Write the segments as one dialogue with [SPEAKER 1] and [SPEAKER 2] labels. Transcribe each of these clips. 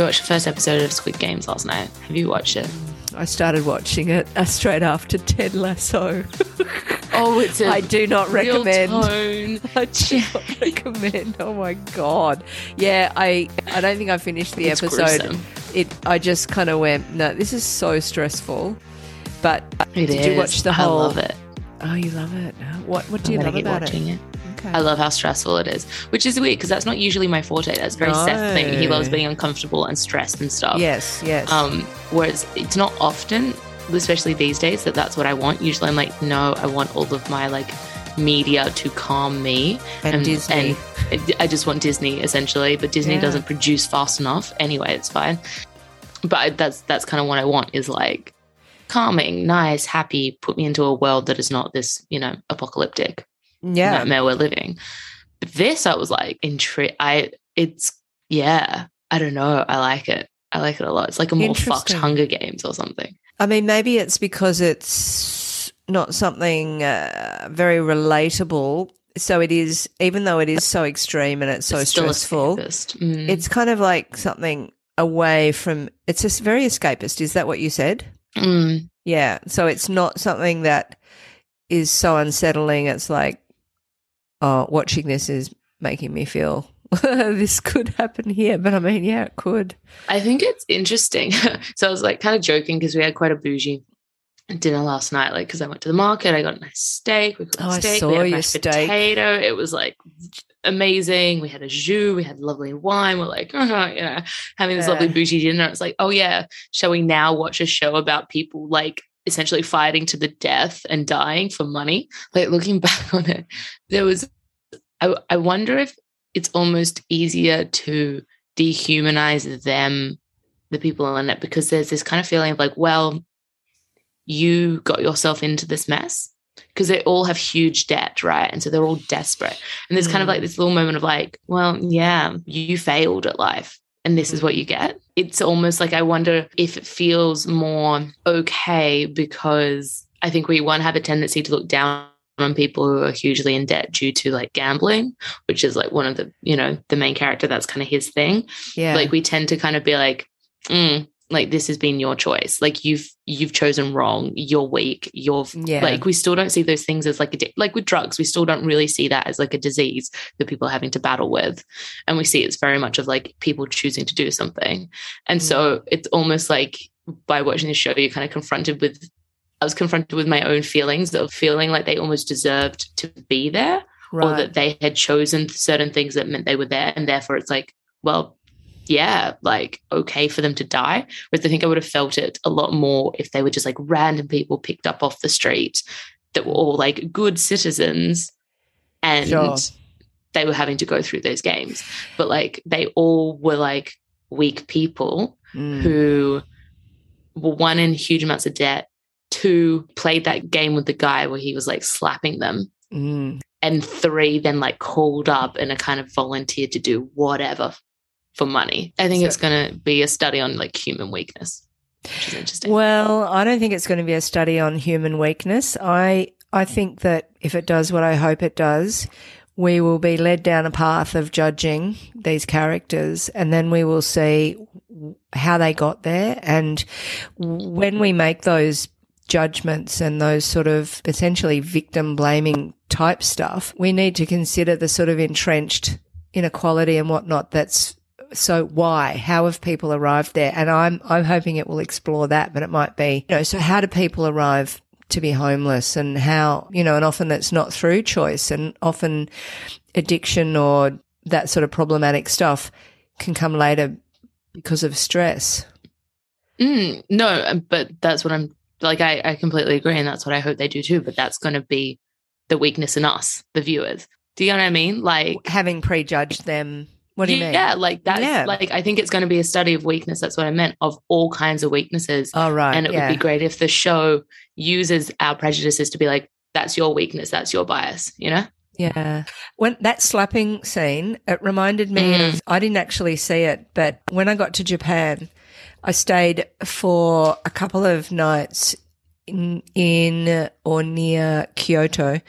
[SPEAKER 1] We watched the first episode of Squid Games last night. Have you watched it?
[SPEAKER 2] I started watching it uh, straight after Ted Lasso.
[SPEAKER 1] Oh, it's a
[SPEAKER 2] I do not
[SPEAKER 1] real
[SPEAKER 2] recommend.
[SPEAKER 1] tone.
[SPEAKER 2] I do not recommend. Oh my god! Yeah, I I don't think I finished the
[SPEAKER 1] It's
[SPEAKER 2] episode.
[SPEAKER 1] gruesome.
[SPEAKER 2] It I just kind of went, no, this is so stressful. But
[SPEAKER 1] It
[SPEAKER 2] did you watch the whole?
[SPEAKER 1] I love it.
[SPEAKER 2] Oh, you love it. What What do you
[SPEAKER 1] I'm
[SPEAKER 2] love
[SPEAKER 1] keep
[SPEAKER 2] about
[SPEAKER 1] watching
[SPEAKER 2] it?
[SPEAKER 1] it.
[SPEAKER 2] Okay.
[SPEAKER 1] I love how stressful it is, which is weird because that's not usually my forte. That's very Seth thing. He loves being uncomfortable and stressed and stuff.
[SPEAKER 2] Yes, yes.
[SPEAKER 1] Um, whereas it's not often, especially these days, that that's what I want. Usually, I'm like, no, I want all of my like media to calm me
[SPEAKER 2] And Disney.
[SPEAKER 1] and I just want Disney essentially, but Disney
[SPEAKER 2] Yeah.
[SPEAKER 1] doesn't produce fast enough. Anyway, it's fine. But I, that's that's kind of what I want is like calming, nice, happy. Put me into a world that is not this, you know, apocalyptic
[SPEAKER 2] yeah.
[SPEAKER 1] nightmare we're living. But this, I was like, intri- I, it's, yeah, I don't know. I like it. I like it a lot. It's like a more fucked Hunger Games or something.
[SPEAKER 2] I mean, maybe it's because it's not something uh, very relatable. So it is, even though it is so extreme and it's so
[SPEAKER 1] It's
[SPEAKER 2] stressful.
[SPEAKER 1] Mm.
[SPEAKER 2] it's kind of like something away from. It's just very escapist. Is that what you said?
[SPEAKER 1] Mm.
[SPEAKER 2] Yeah. So it's not something that is so unsettling. It's like, oh, watching this is making me feel this could happen here. But I mean, yeah, it could.
[SPEAKER 1] I think it's interesting. so I was like kind of joking because we had quite a bougie dinner last night. Like, because I went to the market, I got a nice steak. We cooked
[SPEAKER 2] Oh, I saw
[SPEAKER 1] we had
[SPEAKER 2] your steak.
[SPEAKER 1] potato. It was like amazing. We had a jus. We had lovely wine. We're like, you know, having this lovely bougie dinner. It's like, oh yeah, shall we now watch a show about people like essentially fighting to the death and dying for money? Like looking back on it, there was. I, I wonder if it's almost easier to dehumanize them, the people in it, because there's this kind of feeling of like, well, you got yourself into this mess because they all have huge debt, right? And so they're all desperate. And there's kind of
[SPEAKER 2] Mm.
[SPEAKER 1] like this little moment of like, well, yeah, you failed at life. And this is what you get. It's almost like I wonder if it feels more okay because I think we one have a tendency to look down on people who are hugely in debt due to like gambling, which is like one of the, you know, the main character, that's kind of his thing
[SPEAKER 2] Yeah.
[SPEAKER 1] like we tend to kind of be like mm, like this has been your choice. Like you've you've chosen wrong. You're weak. You're
[SPEAKER 2] Yeah.
[SPEAKER 1] like we still don't see those things as like a di- like with drugs we still don't really see that as like a disease that people are having to battle with. And we see it's very much of like people choosing to do something. And so mm. it's almost like by watching the show you're kind of confronted with i was confronted with my own feelings of feeling like they almost deserved to be there or that they had chosen certain things that meant they were there. And therefore it's like well yeah like okay for them to die whereas i think i would have felt it a lot more if they were just like random people picked up off the street that were all like good citizens and
[SPEAKER 2] Sure.
[SPEAKER 1] they were having to go through those games but like they all were like weak people
[SPEAKER 2] Mm.
[SPEAKER 1] who were one in huge amounts of debt two played that game with the guy where he was like slapping them
[SPEAKER 2] Mm.
[SPEAKER 1] and three then like called up and a kind of volunteered to do whatever for money. I think
[SPEAKER 2] So-
[SPEAKER 1] it's going to be a study on like human weakness, which is interesting.
[SPEAKER 2] Well, I don't think it's going to be a study on human weakness. I I think that if it does what I hope it does, we will be led down a path of judging these characters and then we will see how they got there and when we make those judgments and those sort of essentially victim blaming type stuff, we need to consider the sort of entrenched inequality and whatnot that's so why how have people arrived there and i'm i'm hoping it will explore that but it might be you know so how do people arrive to be homeless and how you know and often it's not through choice and often addiction or that sort of problematic stuff can come later because of stress
[SPEAKER 1] Mm, no, but that's what I'm like. I, I completely agree. And that's what I hope they do too. But that's going to be the weakness in us, the viewers. Do you know what I mean? Like,
[SPEAKER 2] having prejudged them what do you mean
[SPEAKER 1] yeah, like that's
[SPEAKER 2] Yeah.
[SPEAKER 1] like, I think it's going to be a study of weakness. That's what I meant of all kinds of weaknesses.
[SPEAKER 2] oh right
[SPEAKER 1] and it
[SPEAKER 2] yeah.
[SPEAKER 1] would be great if the show uses our prejudices to be like, that's your weakness, that's your bias, you know?
[SPEAKER 2] Yeah. When that slapping scene, it reminded me
[SPEAKER 1] Mm.
[SPEAKER 2] of I didn't actually see it, but when I got to Japan, I stayed for a couple of nights in, in or near Kyoto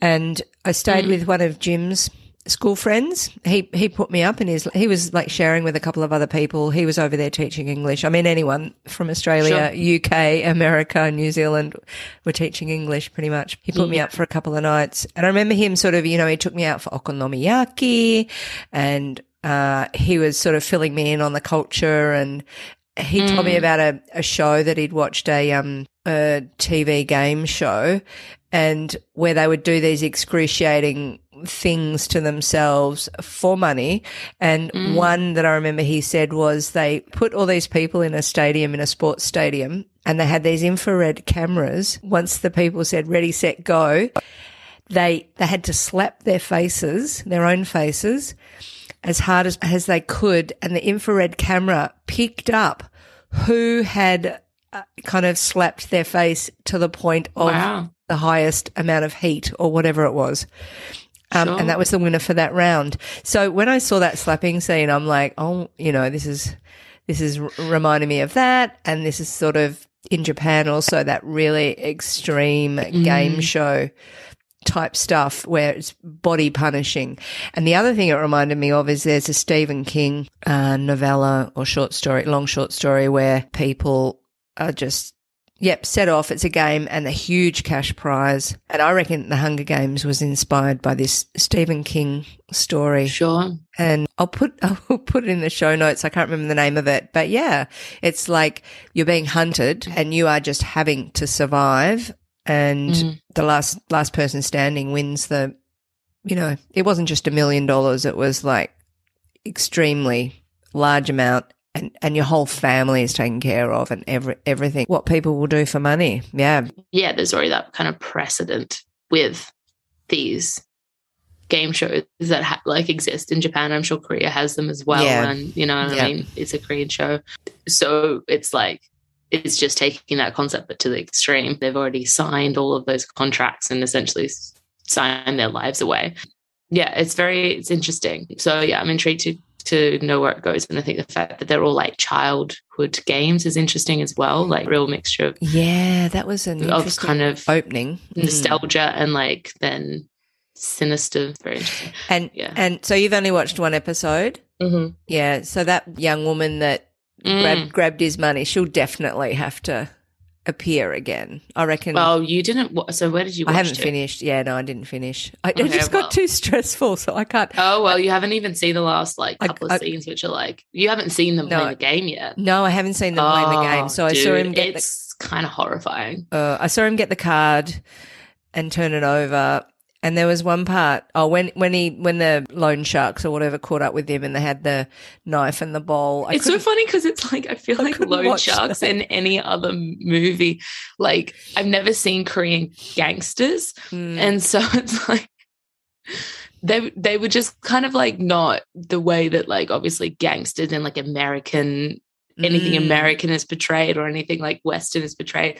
[SPEAKER 2] and I stayed
[SPEAKER 1] Mm.
[SPEAKER 2] with one of Jim's school friends. He he put me up, and his he was like sharing with a couple of other people. He was over there teaching English. I mean, anyone from Australia, UK, America, New Zealand were teaching English pretty much. He put me up for a couple of nights, and I remember him sort of, you know, he took me out for okonomiyaki, and uh, he was sort of filling me in on the culture and. He told me
[SPEAKER 1] Mm.
[SPEAKER 2] about a, a show that he'd watched a um a TV game show and where they would do these excruciating things to themselves for money. And
[SPEAKER 1] Mm.
[SPEAKER 2] one that I remember he said was they put all these people in a stadium, in a sports stadium, and they had these infrared cameras. Once the people said ready, set, go, they they had to slap their faces, their own faces, as hard as, as they could, and the infrared camera picked up who had uh, kind of slapped their face to the point of
[SPEAKER 1] Wow.
[SPEAKER 2] the highest amount of heat or whatever it was. Um,
[SPEAKER 1] Sure.
[SPEAKER 2] And that was the winner for that round. So when I saw that slapping scene, I'm like, oh, you know, this is this is r- reminding me of that, and this is sort of in Japan also that really extreme game show type stuff where it's body punishing. And the other thing it reminded me of is there's a Stephen King uh, novella or short story, long short story where people are just, yep, set off. It's a game and a huge cash prize. And I reckon the Hunger Games was inspired by this Stephen King story
[SPEAKER 1] Sure.
[SPEAKER 2] and I'll put I'll put it in the show notes. I can't remember the name of it, but yeah, it's like you're being hunted and you are just having to survive, and
[SPEAKER 1] Mm.
[SPEAKER 2] the last last person standing wins the. You know, it wasn't just a million dollars; it was like extremely large amount. And, and your whole family is taken care of and every, everything, what people will do for money. Yeah.
[SPEAKER 1] yeah, there's already that kind of precedent with these game shows that ha- like exist in Japan. I'm sure Korea has them as well,
[SPEAKER 2] Yeah.
[SPEAKER 1] and you know what
[SPEAKER 2] Yeah.
[SPEAKER 1] I mean. It's a Korean show, so it's like it's just taking that concept but to the extreme. They've already signed all of those contracts and essentially signed their lives away. Yeah, it's very it's interesting. So yeah, I'm intrigued to to know where it goes, and I think the fact that they're all like childhood games is interesting as well, like real mixture of
[SPEAKER 2] Yeah. That was an
[SPEAKER 1] of kind of
[SPEAKER 2] opening. Mm.
[SPEAKER 1] nostalgia and like then sinister. Very interesting.
[SPEAKER 2] And,
[SPEAKER 1] Yeah.
[SPEAKER 2] and so you've only watched one episode?
[SPEAKER 1] Mm-hmm.
[SPEAKER 2] Yeah, so that young woman that
[SPEAKER 1] Mm.
[SPEAKER 2] grabbed grabbed his money, she'll definitely have to appear again. I reckon.
[SPEAKER 1] Well, you didn't. wa- So where did you?
[SPEAKER 2] I haven't
[SPEAKER 1] it?
[SPEAKER 2] finished. Yeah, no, I didn't finish. I, it
[SPEAKER 1] Okay,
[SPEAKER 2] just
[SPEAKER 1] well.
[SPEAKER 2] got too stressful, so I can't.
[SPEAKER 1] Oh well, you haven't even seen the last like
[SPEAKER 2] I-
[SPEAKER 1] couple
[SPEAKER 2] I-
[SPEAKER 1] of scenes, which are like you haven't seen them
[SPEAKER 2] No.
[SPEAKER 1] play the game yet.
[SPEAKER 2] No, I haven't seen them play the game.
[SPEAKER 1] Oh,
[SPEAKER 2] So I saw him get
[SPEAKER 1] It's kind of horrifying.
[SPEAKER 2] uh, I saw him get the card and turn it over. And there was one part. Oh, when when he when the loan sharks or whatever caught up with him, and they had the knife and the bowl. I
[SPEAKER 1] it's so funny because it's like I feel
[SPEAKER 2] I
[SPEAKER 1] like
[SPEAKER 2] watch
[SPEAKER 1] Sharks
[SPEAKER 2] that.
[SPEAKER 1] in any other movie. Like I've never seen Korean gangsters,
[SPEAKER 2] Mm.
[SPEAKER 1] and so it's like they they were just kind of like not the way that like obviously gangsters and like American anything
[SPEAKER 2] Mm.
[SPEAKER 1] American is portrayed or anything like Western is portrayed.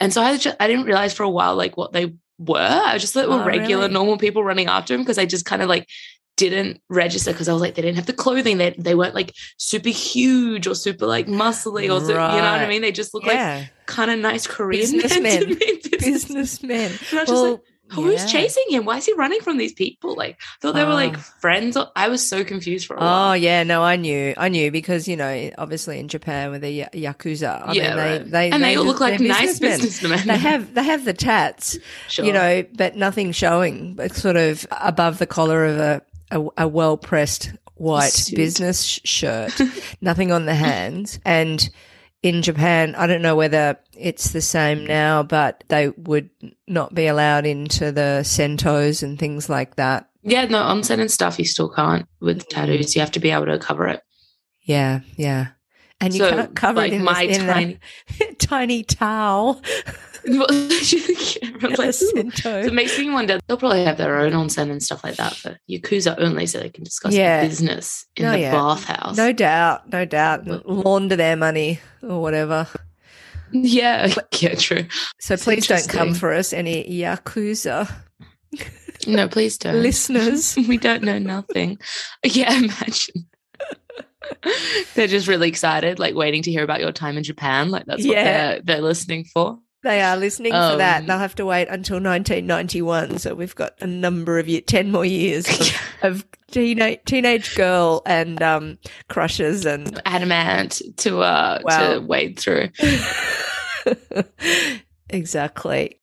[SPEAKER 1] And so I just I didn't realize for a while like what they were. I just thought were
[SPEAKER 2] Oh,
[SPEAKER 1] regular
[SPEAKER 2] really?
[SPEAKER 1] normal people running after him because I just kind of like didn't register because I was like they didn't have the clothing they they weren't like super huge or super like muscly or so, you know what I mean they just look like kind of nice Korean men
[SPEAKER 2] Businessmen. businessmen.
[SPEAKER 1] And I was just
[SPEAKER 2] Well,
[SPEAKER 1] like, who's
[SPEAKER 2] yeah.
[SPEAKER 1] chasing him? Why is he running from these people? Like, I thought they were like
[SPEAKER 2] Oh.
[SPEAKER 1] friends. I was so confused for a
[SPEAKER 2] oh,
[SPEAKER 1] while.
[SPEAKER 2] Oh yeah, no, I knew, I knew because you know, obviously in Japan with the ya- yakuza, I
[SPEAKER 1] yeah,
[SPEAKER 2] mean, they,
[SPEAKER 1] right.
[SPEAKER 2] they
[SPEAKER 1] and they, all
[SPEAKER 2] just-
[SPEAKER 1] look like nice
[SPEAKER 2] businessmen. They have they have the tats,
[SPEAKER 1] Sure.
[SPEAKER 2] you know, but nothing showing, but sort of above the collar of a a, a well pressed white
[SPEAKER 1] Suit.
[SPEAKER 2] business sh- shirt, nothing on the hands, and. In Japan, I don't know whether it's the same now, but they would not be allowed into the sentos and things like that.
[SPEAKER 1] Yeah, no, onsen and stuff you still can't with tattoos. You have to be able to cover it.
[SPEAKER 2] Yeah, yeah. And you
[SPEAKER 1] So,
[SPEAKER 2] can't cover
[SPEAKER 1] like
[SPEAKER 2] it in,
[SPEAKER 1] my
[SPEAKER 2] in
[SPEAKER 1] tiny-
[SPEAKER 2] a tiny towel.
[SPEAKER 1] Everyone's like, "Ooh." So it makes me wonder. They'll probably have their own onsen and stuff like that for yakuza only, so they can discuss
[SPEAKER 2] Yeah.
[SPEAKER 1] business in
[SPEAKER 2] Oh,
[SPEAKER 1] the
[SPEAKER 2] yeah.
[SPEAKER 1] bathhouse.
[SPEAKER 2] No doubt, no doubt. Launder their money or whatever.
[SPEAKER 1] yeah, yeah, true.
[SPEAKER 2] So
[SPEAKER 1] It's
[SPEAKER 2] please don't come for us, any Yakuza
[SPEAKER 1] No, please don't.
[SPEAKER 2] listeners.
[SPEAKER 1] we don't know nothing. Yeah, imagine. they're just really excited, like waiting to hear about your time in Japan. Like that's what
[SPEAKER 2] Yeah.
[SPEAKER 1] they're they're listening for.
[SPEAKER 2] They are listening for that.
[SPEAKER 1] Um,
[SPEAKER 2] They'll have to wait until 1991. So we've got a number of years, 10 more years of, of teenage, teenage girl and um, crushes and
[SPEAKER 1] Adam Ant to uh
[SPEAKER 2] Wow.
[SPEAKER 1] to wade through.
[SPEAKER 2] exactly.